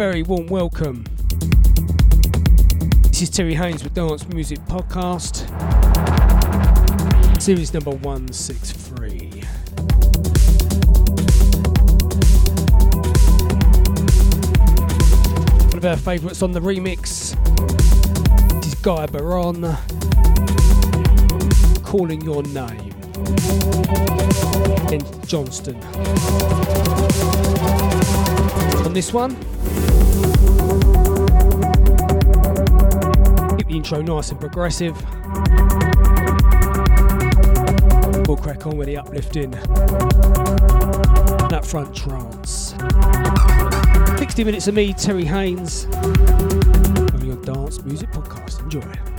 Very, warm welcome. This is Terry Haynes with Dance Music Podcast, series number 163. One of our favourites on the remix this is Gai Barone calling your name. In Johnston. On this one, keep the intro nice and progressive. We'll crack on with the uplifting. That front trance. 60 minutes of me, Terry Haynes, on your dance music podcast. Enjoy.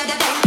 da da da da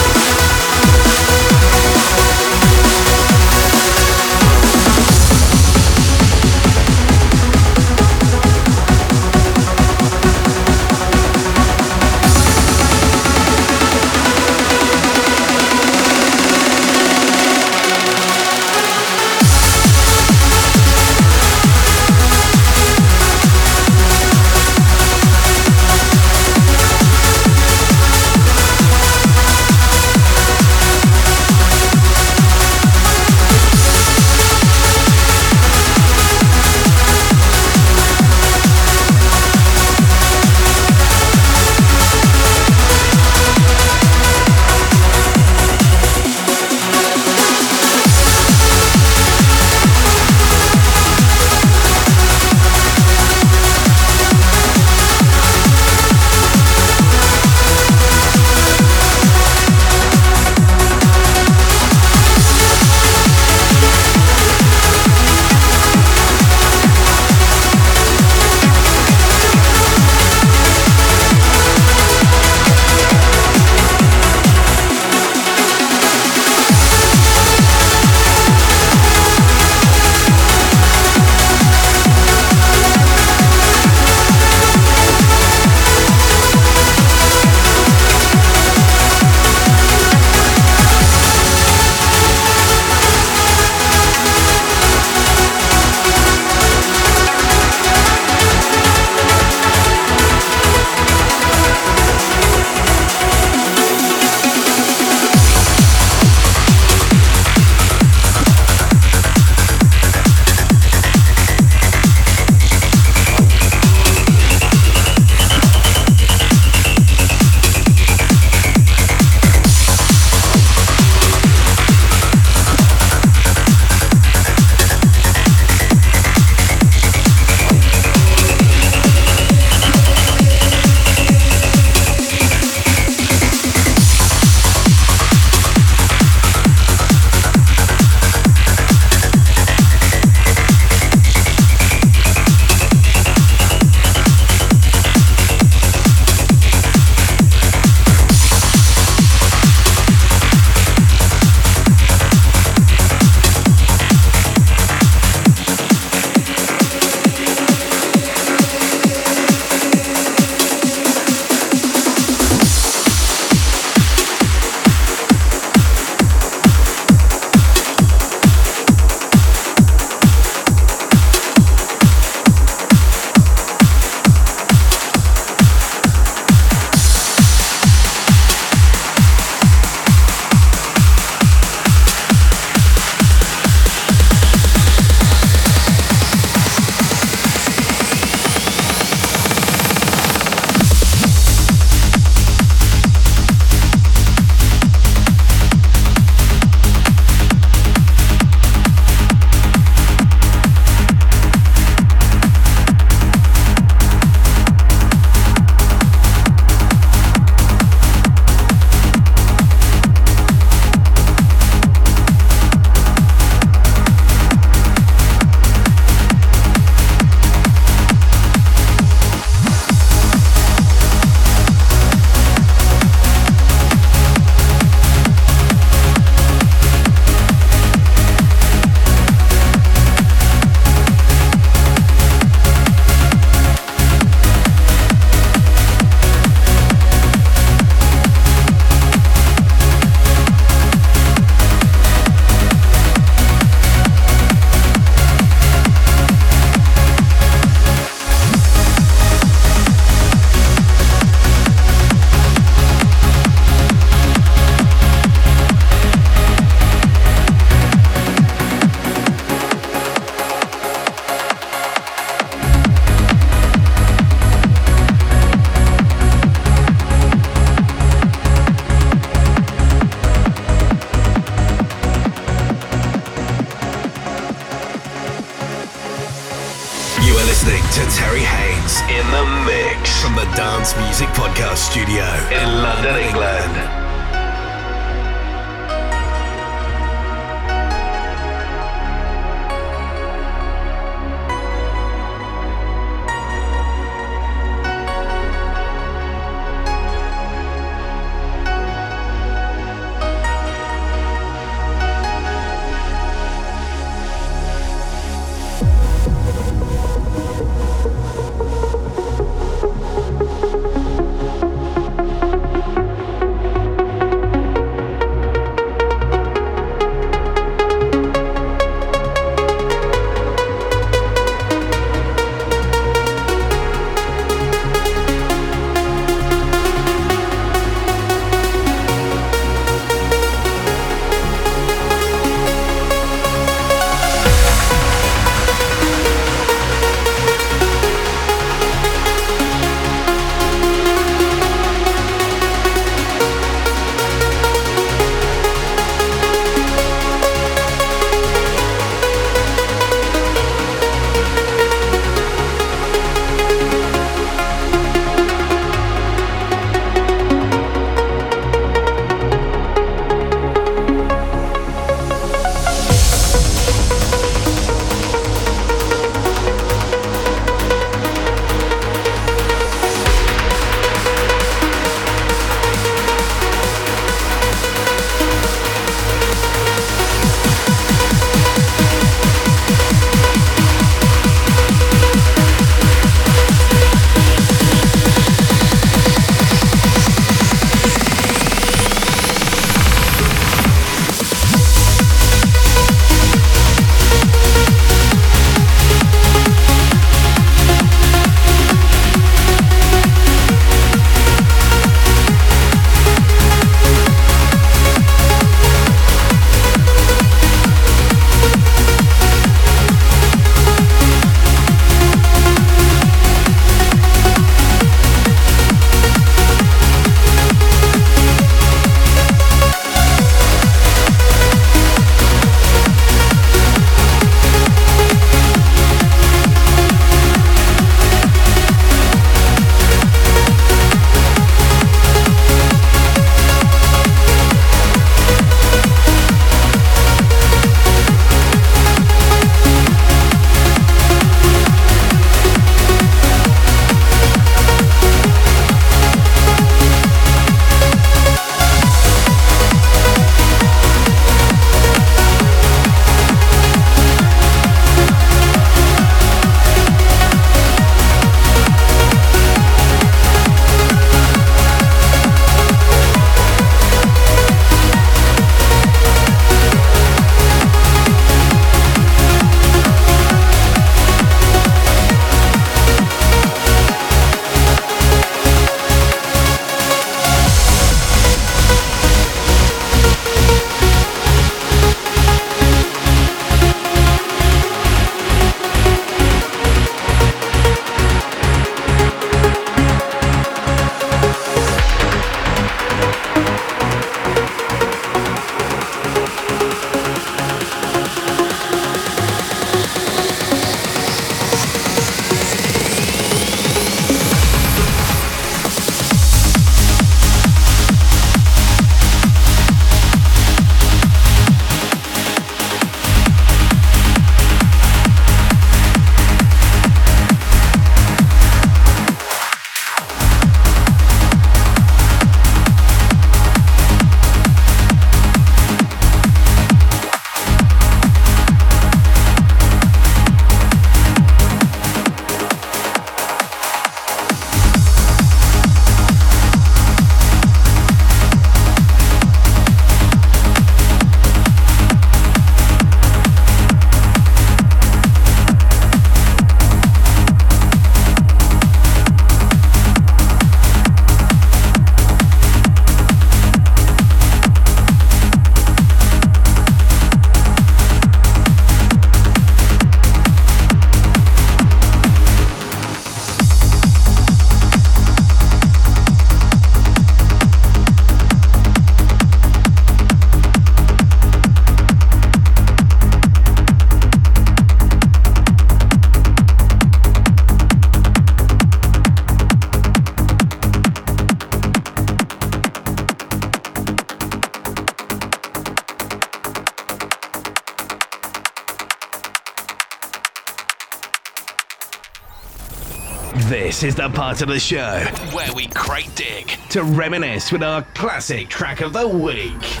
This is the part of the show where we crate dig to reminisce with our classic track of the week.